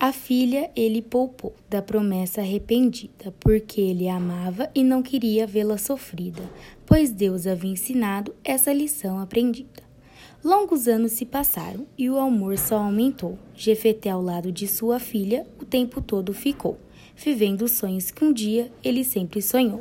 A filha ele poupou da promessa arrependida, porque ele a amava e não queria vê-la sofrida, pois Deus havia ensinado essa lição aprendida. Longos anos se passaram e o amor só aumentou. Jefeté ao lado de sua filha o tempo todo ficou, vivendo os sonhos que um dia ele sempre sonhou.